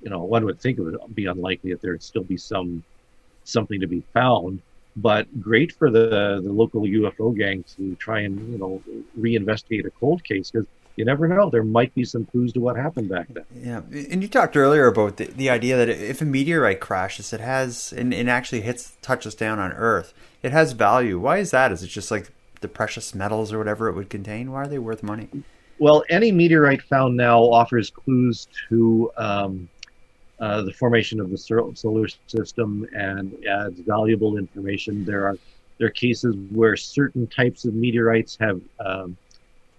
you know, one would think it would be unlikely that there'd still be some something to be found. But great for the the local UFO gang to try and you know reinvestigate a cold case because you never know. There might be some clues to what happened back then.
Yeah, and you talked earlier about the, the idea that if a meteorite crashes, it has and, and actually hits touches down on Earth, it has value. Why is that? Is it just like the precious metals or whatever it would contain? Why are they worth money?
Well, any meteorite found now offers clues to um, uh, the formation of the solar system and adds valuable information. There are there are cases where certain types of meteorites have um,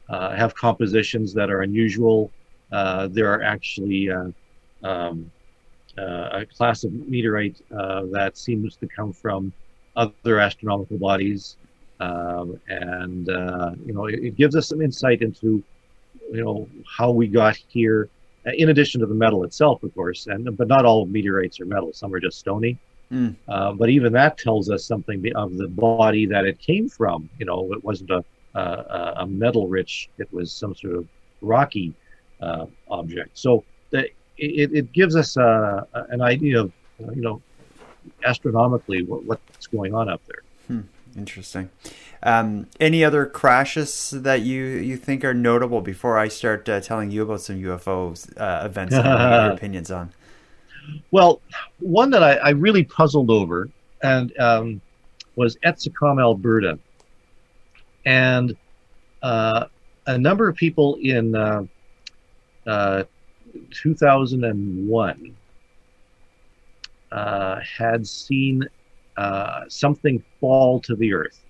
uh, have compositions that are unusual. Uh, there are actually uh, um, a class of meteorite that seems to come from other astronomical bodies, um, and you know it, it, gives us some insight into you know how we got here. In addition to the metal itself, of course, and but not all meteorites are metal. Some are just stony. Mm. Uh, but even that tells us something of the body that it came from. You know, it wasn't a uh, a metal rich, it was some sort of rocky uh, object. So the, it, it gives us uh, an idea of, you know, astronomically what, what's going on up there.
Hmm. Interesting. Um, any other crashes that you, you think are notable before I start uh, telling you about some UFO uh, events that your opinions on?
Well, one that I, I really puzzled over and um, was Etzicom, Alberta and uh, a number of people in uh, uh, 2001 uh, had seen uh, something fall to the earth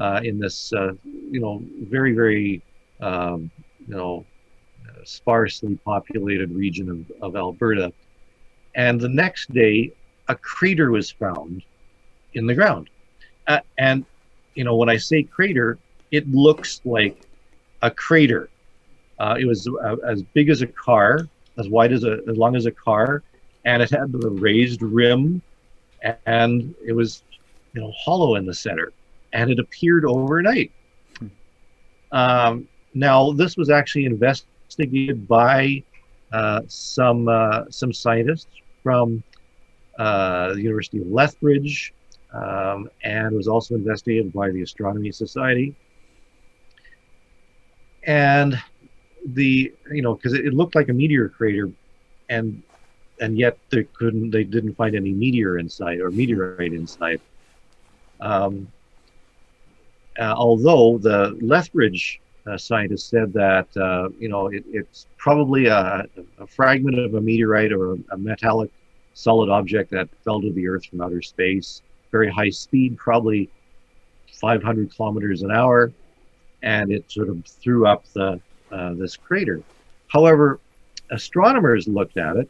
uh, in this, you know, very, very, um, you know, sparsely populated region of, of Alberta. And the next day, a crater was found in the ground. and you know, when I say crater, it looks like a crater. Uh, it was uh, as big as a car, as wide as a, as long as a car, and it had the raised rim, and it was, you know, hollow in the center, and it appeared overnight. Um, now, this was actually investigated by uh, some uh, some scientists from uh, the University of Lethbridge, um, and was also investigated by the Astronomy Society and the you know because it, it, looked like a meteor crater and and yet they couldn't they didn't find any meteor inside or meteorite inside um, uh, although the lethbridge uh, scientists said that uh, you know it, it's probably a, a, fragment of a meteorite or a, a, metallic solid object that fell to the earth from outer space. Very high speed probably 500 kilometers an hour and it sort of threw up the uh, this crater. However, astronomers looked at it,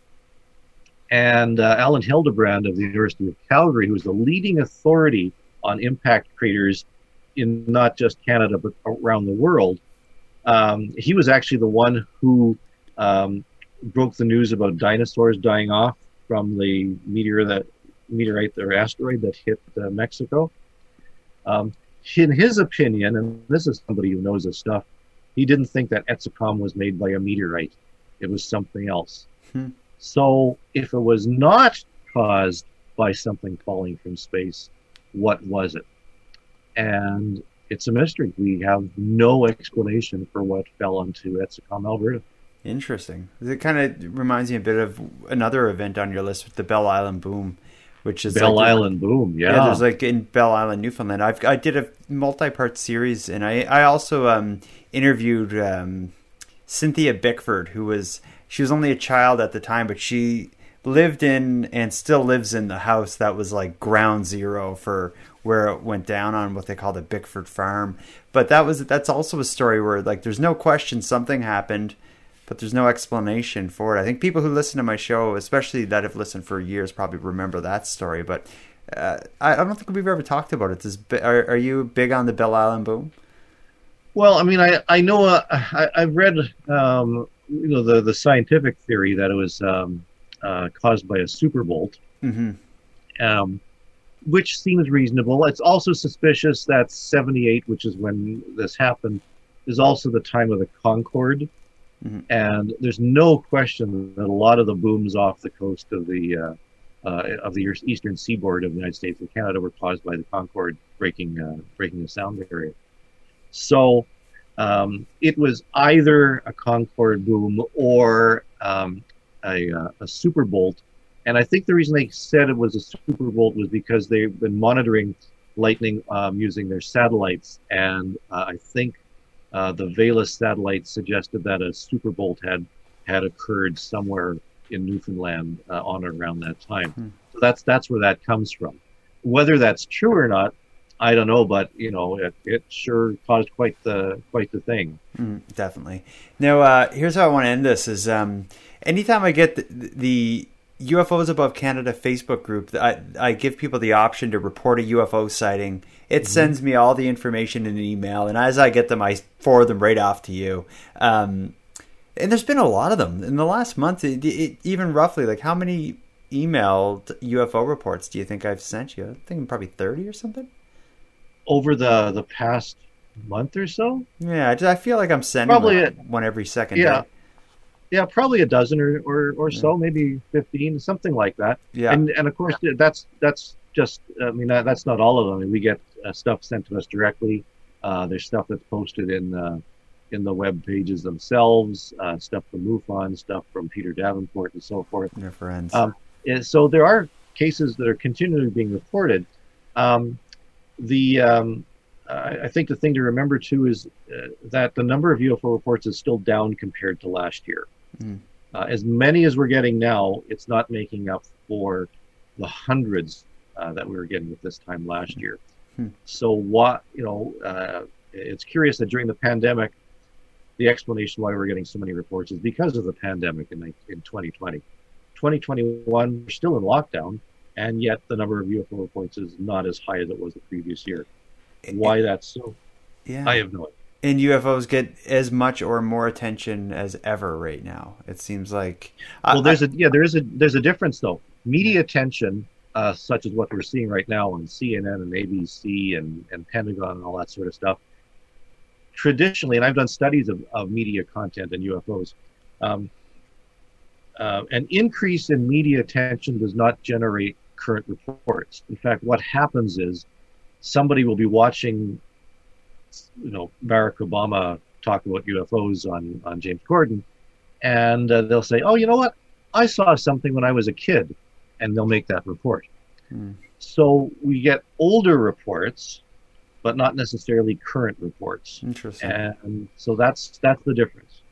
and uh, Alan Hildebrand of the University of Calgary, who is the leading authority on impact craters in not just Canada but around the world, um, he was actually the one who um, broke the news about dinosaurs dying off from the meteor that meteorite or asteroid that hit uh, Mexico. Um, in his opinion, and this is somebody who knows his stuff, he didn't think that Etzicom was made by a meteorite. It was something else. Hmm. So if it was not caused by something falling from space, what was it? And it's a mystery. We have no explanation for what fell onto Etzicom, Alberta.
Interesting. It kind of reminds me a bit of another event on your list with the Bell Island boom, which is
Bell
like,
Island boom. Yeah.
yeah, there's like in Bell Island, Newfoundland. I've I did a multi-part series, and I I also um, interviewed um, Cynthia Bickford, who was she was only a child at the time, but she lived in and still lives in the house that was like ground zero for where it went down on what they call the Bickford farm. But that was that's also a story where like there's no question something happened, but there's no explanation for it. I think people who listen to my show, especially that have listened for years, probably remember that story. But uh, I, I don't think we've ever talked about it. Does, are, are you big on the Bell Island boom?
Well, I mean, I I know uh, I, I've read um, you know the the scientific theory that it was um, uh, caused by a superbolt,
Mm-hmm.
um, which seems reasonable. It's also suspicious that 78, which is when this happened, is also the time of the Concorde.
Mhm.
And there's no question that a lot of the booms off the coast of the uh, uh, of the eastern seaboard of the United States and Canada were caused by the Concorde breaking uh, breaking the sound barrier. So um, it was either a Concorde boom or um, a, uh, a super bolt. And I think the reason they said it was a super bolt was because they've been monitoring lightning um, using their satellites. And uh, I think uh, the Velas satellite suggested that a super bolt had had occurred somewhere in Newfoundland uh, on or around that time.
Hmm.
So that's that's where that comes from. Whether that's true or not, I don't know, but you know, it, it sure caused quite the quite the thing.
Mm, definitely. Now, uh, here's how I want to end this: is um, anytime I get the, the UFOs above Canada Facebook group, I, I give people the option to report a UFO sighting. It sends me all the information in an email, and as I get them, I forward them right off to you. Um, and there's been a lot of them in the last month. It, it, even roughly, like how many emailed UFO reports do you think I've sent you? I think probably thirty or something.
Over the the past month or so,
Yeah, I, feel like I'm sending
Probably
like one every second.
Yeah.
day.
Yeah, probably a dozen or, or, or so, maybe fifteen, something like that.
yeah.
And and of course, that's that's just I mean that's not all of them. I mean, we get uh, stuff sent to us directly. Uh, there's stuff that's posted in uh, in the web pages themselves, uh, stuff from MUFON, stuff from Peter Davenport, and so forth.
They're friends.
Um, so there are cases that are continually being reported. Um, the um, I I think the thing to remember too is uh, that the number of UFO reports is still down compared to last year.
Mm.
Uh, as many as we're getting now, it's not making up for the hundreds uh, that we were getting at this time last year.
Hmm.
So what you know, uh, it's curious that during the pandemic, the explanation why we're getting so many reports is because of the pandemic in in 2020. 2021, we're still in lockdown, and yet the number of UFO reports is not as high as it was the previous year. Why that's so,
yeah.
I have no idea.
And UFOs get as much or more attention as ever right now. It seems like.
Well, there's a yeah, there is a there's a difference though. Media attention, uh, such as what we're seeing right now on CNN and ABC and and Pentagon and all that sort of stuff. Traditionally, and I've done studies of, of media content and UFOs. Um, uh, an increase in media attention does not generate current reports. In fact, what happens is somebody will be watching, you know, Barack Obama talk about UFOs on on James Corden, and uh, they'll say, "Oh, you know what? I saw something when I was a kid," and they'll make that report.
Hmm.
So we get older reports, but not necessarily current reports,
Interesting.
and so that's that's the difference.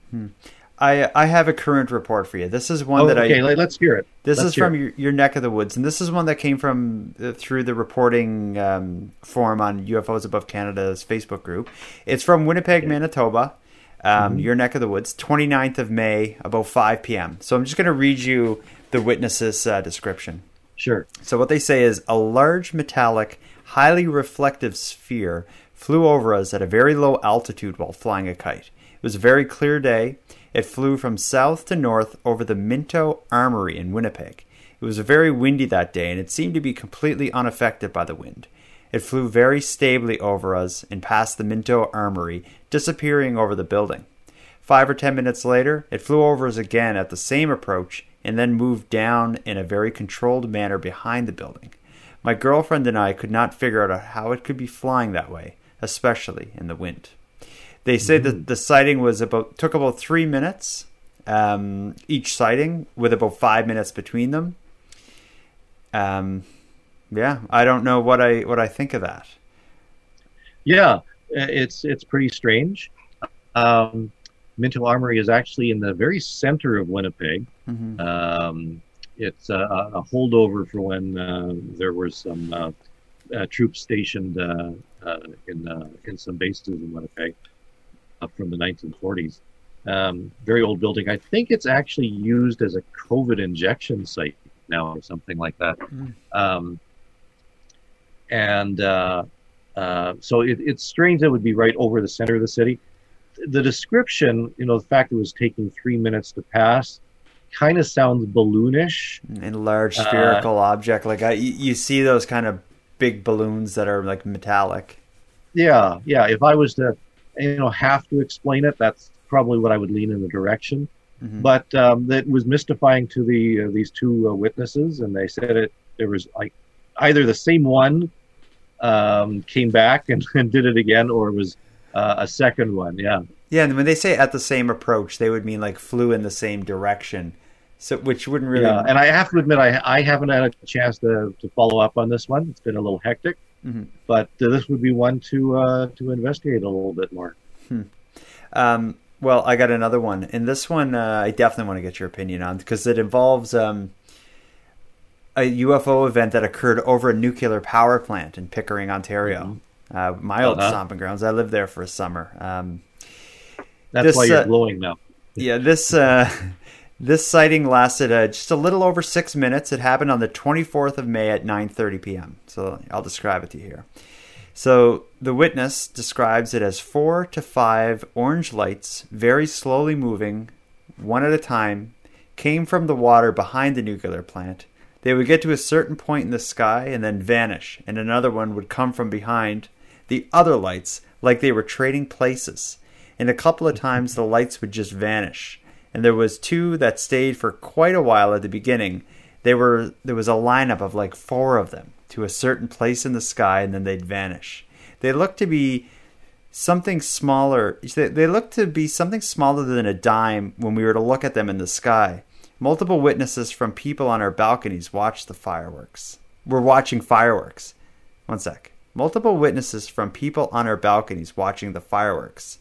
I I have a current report for you. This is one
Oh,
that
okay,
I.
let- let's hear it.
This
let's
is from your, your neck of the woods, and this is one that came from uh, through the reporting um, forum on UFOs Above Canada's Facebook group. It's from Winnipeg, Manitoba, um, your neck of the woods, 29th of May, about 5 p.m. So I'm just going to read you the witness's uh, description.
Sure.
So what they say is a large metallic, highly reflective sphere flew over us at a very low altitude while flying a kite. It was a very clear day. It flew from south to north over the Minto Armory in Winnipeg. It was very windy that day and it seemed to be completely unaffected by the wind. It flew very stably over us and past the Minto Armory, disappearing over the building. Five or ten minutes later, it flew over us again at the same approach and then moved down in a very controlled manner behind the building. My girlfriend and I could not figure out how it could be flying that way, especially in the wind. They say that the sighting was about took about three minutes, um, each sighting with about five minutes between them. Um, yeah, I don't know what I what I think of that.
Yeah, it's it's pretty strange. Um, Minto Armory is actually in the very center of Winnipeg.
Mm-hmm.
Um, it's a, a, holdover for when uh, there were some uh, uh, troops stationed uh, uh, in uh, in some bases in Winnipeg from the 1940s. Um, very old building. I think it's actually used as a COVID injection site now, or something like that. Mm. Um, and so it, it's strange that it would be right over the center of the city the description, you know, the fact it was taking three minutes to pass, kind of sounds balloonish.
And large uh, spherical uh, object, like I, you see those kind of big balloons that are like metallic.
Yeah, yeah. If I was to, you know, have to explain it, that's probably what I would lean in the direction. Mm-hmm. But um, that was mystifying to the uh, these two uh, witnesses, and they said it. There was like either the same one um, came back and, and did it again, or it was uh, a second one. Yeah.
Yeah, and when they say at the same approach, they would mean like flew in the same direction. So, which wouldn't really.
Yeah, and I have to admit, I I haven't had a chance to, to follow up on this one. It's been a little hectic, mm-hmm. but uh, this would be one to uh, to investigate a little bit more.
Hmm. Um, well, I got another one, and this one uh, I definitely want to get your opinion on because it involves um, a UFO event that occurred over a nuclear power plant in Pickering, Ontario. Mm-hmm uh, my old uh-huh. stomping grounds. I lived there for a summer. Um,
That's this, why you're uh, glowing now.
yeah, this uh, this sighting lasted uh, just a little over six minutes. It happened on the 24th of May at 9:30 p.m. So I'll describe it to you here. So the witness describes it as four to five orange lights, very slowly moving, one at a time, came from the water behind the nuclear plant. They would get to a certain point in the sky and then vanish, and another one would come from behind the other lights like they were trading places. And a couple of times the lights would just vanish. And there was two that stayed for quite a while at the beginning. They were there was a lineup of like four of them to a certain place in the sky and then they'd vanish. They looked to be something smaller. They looked to be something smaller than a dime when we were to look at them in the sky. Multiple witnesses from people on our balconies watched the fireworks. We're watching fireworks. One sec multiple witnesses from people on our balconies watching the fireworks.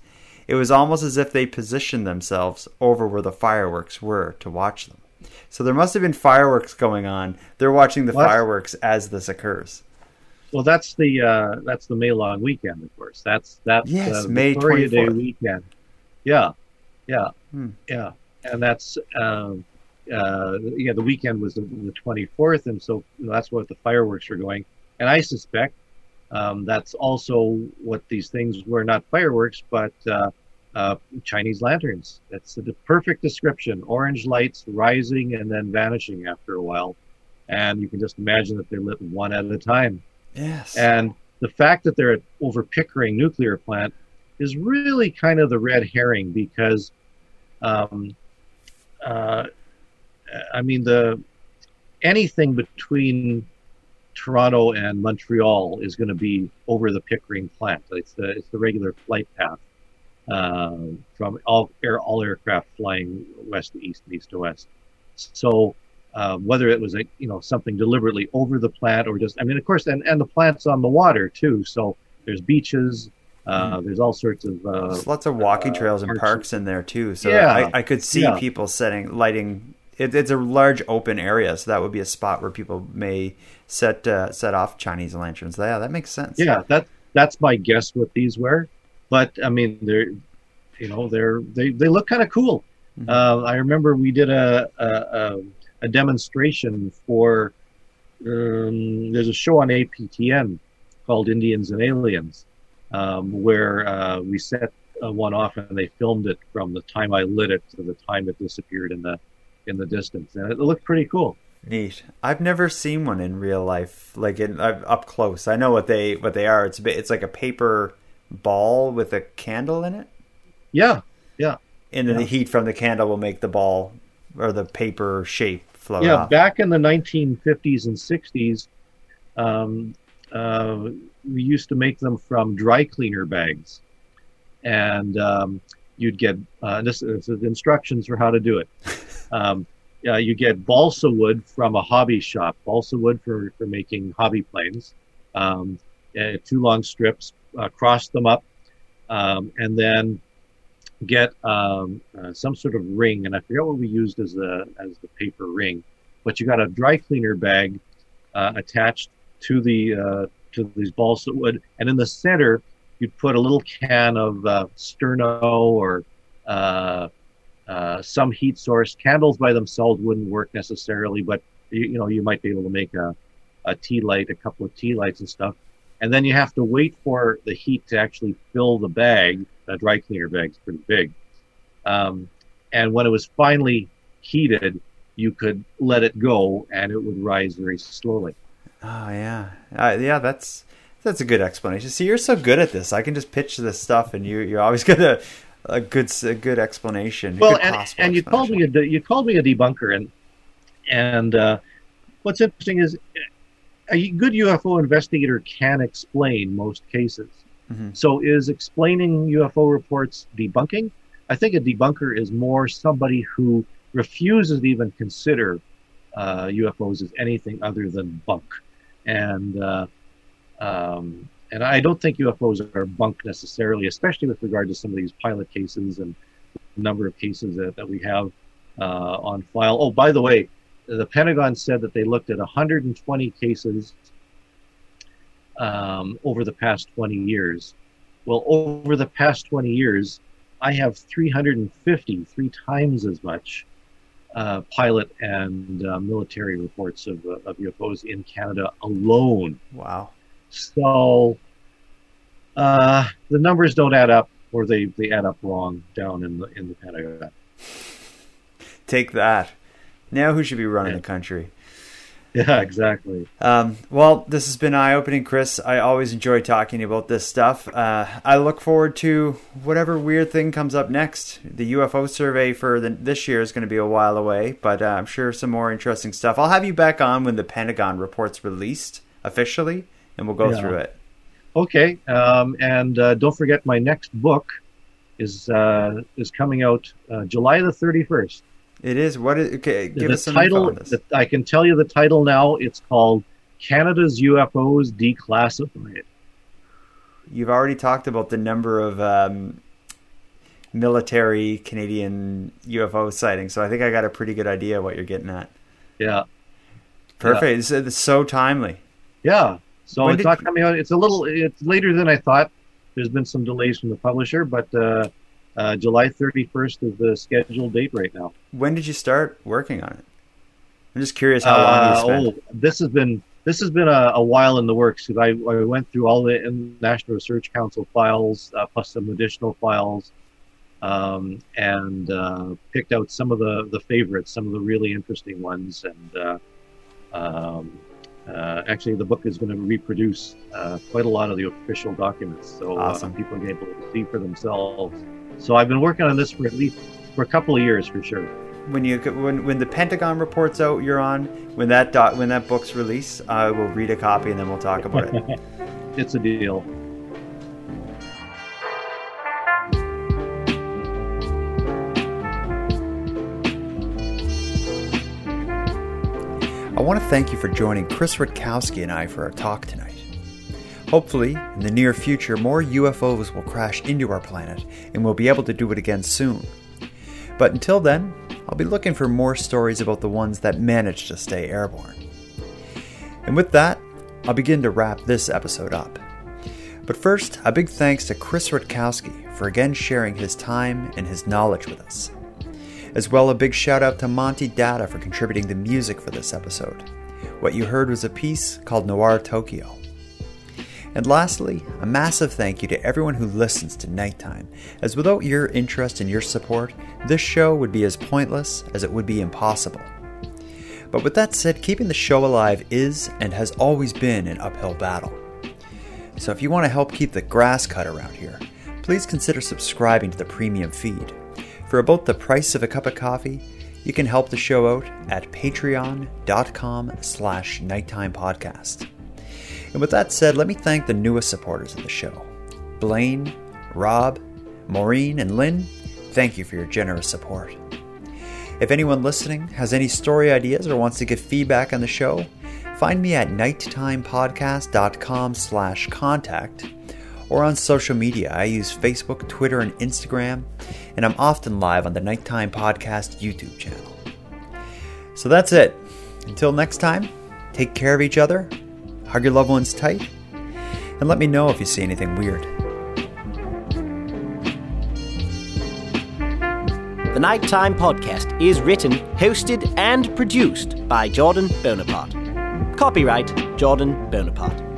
It was almost as if they positioned themselves over where the fireworks were to watch them. So there must have been fireworks going on. They're watching the what? fireworks as this occurs.
Well, that's the uh, that's the May long weekend, of course. That's that's
yes,
uh,
May
Victoria Day weekend. Yeah, yeah, hmm. yeah, and that's um, uh, yeah. The weekend was the twenty fourth, and so that's what the fireworks were going. And I suspect um, that's also what these things were not fireworks, but uh, uh, Chinese lanterns. That's the perfect description orange lights rising and then vanishing after a while. And you can just imagine that they're lit one at a time.
Yes.
And the fact that they're at over Pickering nuclear plant is really kind of the red herring because, um, uh, I mean, the anything between Toronto and Montreal is going to be over the Pickering plant. It's the it's the regular flight path from all air all aircraft flying west to east, and east to west. So uh, whether it was a you know something deliberately over the plant or just I mean of course and and the plant's on the water too. So there's beaches. Uh, mm. There's all sorts of uh, there's
lots of walking uh, trails and parks in there too. So yeah, I, I could see yeah. people setting lighting it, it's a large open area, so that would be a spot where people may set uh, set off Chinese lanterns. Yeah, that makes sense.
Yeah, that that's my guess what these were. But I mean, they're you know they're they they look kind of cool. Mm-hmm. Uh, I remember we did a a, a demonstration for um, there's a show on APTN called Indians and Aliens, um, where uh, we set uh, one off and they filmed it from the time I lit it to the time it disappeared in the in the distance, and it looked pretty cool.
Neat. I've never seen one in real life, like in uh, up close. I know what they what they are. It's a bit, it's like a paper ball with a candle in it.
Yeah, yeah.
And then yeah. the heat from the candle will make the ball or the paper shape flow.
Yeah,
off.
back in the 1950s and 60s, um, uh, we used to make them from dry cleaner bags, and um, you'd get uh, this, this is instructions for how to do it. Um, uh, you get balsa wood from a hobby shop, balsa wood for, for making hobby planes. Um, two long strips, uh, cross them up, um, and then get um, uh, some sort of ring. And I forget what we used as the as the paper ring, but you got a dry cleaner bag uh, attached to the uh, to these balsa wood, and in the center you'd put a little can of uh, sterno or uh, some heat source. Candles by themselves wouldn't work necessarily, but you, you know you might be able to make a, a tea light, a couple of tea lights and stuff. And then you have to wait for the heat to actually fill the bag. The dry cleaner bag's pretty big. Um, and when it was finally heated, you could let it go and it would rise very slowly.
Oh yeah, uh, yeah. That's that's a good explanation. See, you're so good at this. I can just pitch this stuff, and you you're always get a a good a good explanation.
Well,
good
and, and you called me a you called me a debunker, and and uh, what's interesting is a good UFO investigator can explain most cases.
Mm-hmm.
So, is explaining UFO reports debunking? I think a debunker is more somebody who refuses to even consider uh, UFOs as anything other than bunk, and uh, um, and I don't think UFOs are bunk necessarily, especially with regard to some of these pilot cases and the number of cases that, that we have uh, on file. Oh, by the way, the Pentagon said that they looked at 120 cases um, over the past 20 years. Well, over the past 20 years, I have 350, three times as much uh, pilot and uh, military reports of, uh, of UFOs in Canada alone.
Wow.
So uh, the numbers don't add up, or they, they add up wrong down in the in the Pentagon.
Take that. Now who should be running yeah. the country?
Yeah, exactly.
Um, well, this has been eye opening, Chris. I always enjoy talking about this stuff. Uh, I look forward to whatever weird thing comes up next. The UFO survey for the, this year is going to be a while away, but uh, I'm sure some more interesting stuff. I'll have you back on when the Pentagon report's released officially, and we'll go yeah. through it.
Okay, um, and uh, don't forget my next book is uh, is coming out uh, July the 31st.
It is. What is okay? Give
the
us some
title.
info on this.
The, I can tell you the title now. It's called Canada's UFOs Declassified.
You've already talked about the number of um, military Canadian UFO sightings, so I think I got a pretty good idea what you're getting at.
Yeah.
Perfect. Yeah. It's, it's, so timely.
Yeah. So when it's not coming out. It's a little. It's later than I thought. There's been some delays from the publisher, but uh, uh, July 31st is the scheduled date right now.
When did you start working on it? I'm just curious how long you
uh,
spent.
Oh, this has been this has been a, a while in the works because I, I went through all the National Research Council files uh, plus some additional files, um, and uh, picked out some of the the favorites, some of the really interesting ones, and uh, um, uh, actually the book is going to reproduce uh, quite a lot of the official documents, so
awesome.
people are able to see for themselves. So I've been working on this for at least for a couple of years for sure.
When you when when the Pentagon reports out, you're on. When that dot when that book's released, I will read a copy and then we'll talk about it.
it's a deal.
I want to thank you for joining Chris Rutkowski and I for our talk tonight. Hopefully, in the near future, more UFOs will crash into our planet and we'll be able to do it again soon. But until then, I'll be looking for more stories about the ones that managed to stay airborne. And with that, I'll begin to wrap this episode up. But first, a big thanks to Chris Rutkowski for again sharing his time and his knowledge with us. As well, a big shout out to Monty Datta for contributing the music for this episode. What you heard was a piece called Noir Tokyo. And lastly, a massive thank you to everyone who listens to Nighttime, as without your interest and your support, this show would be as pointless as it would be impossible. But with that said, keeping the show alive is and has always been an uphill battle. So if you want to help keep the grass cut around here, please consider subscribing to the premium feed. For about the price of a cup of coffee, you can help the show out at patreon.com slash nighttime podcast. And with that said, let me thank the newest supporters of the show Blaine, Rob, Maureen, and Lynn. thank you for your generous support. If anyone listening has any story ideas or wants to give feedback on the show, find me at nighttimepodcast.com slash contact or on social media. I use Facebook, Twitter, and Instagram, and I'm often live on the Nighttime Podcast YouTube channel. So that's it. Until next time, take care of each other, hug your loved ones tight, and let me know if you see anything weird.
The Nighttime Podcast is written, hosted, and produced by Jordan Bonaparte. Copyright Jordan Bonaparte.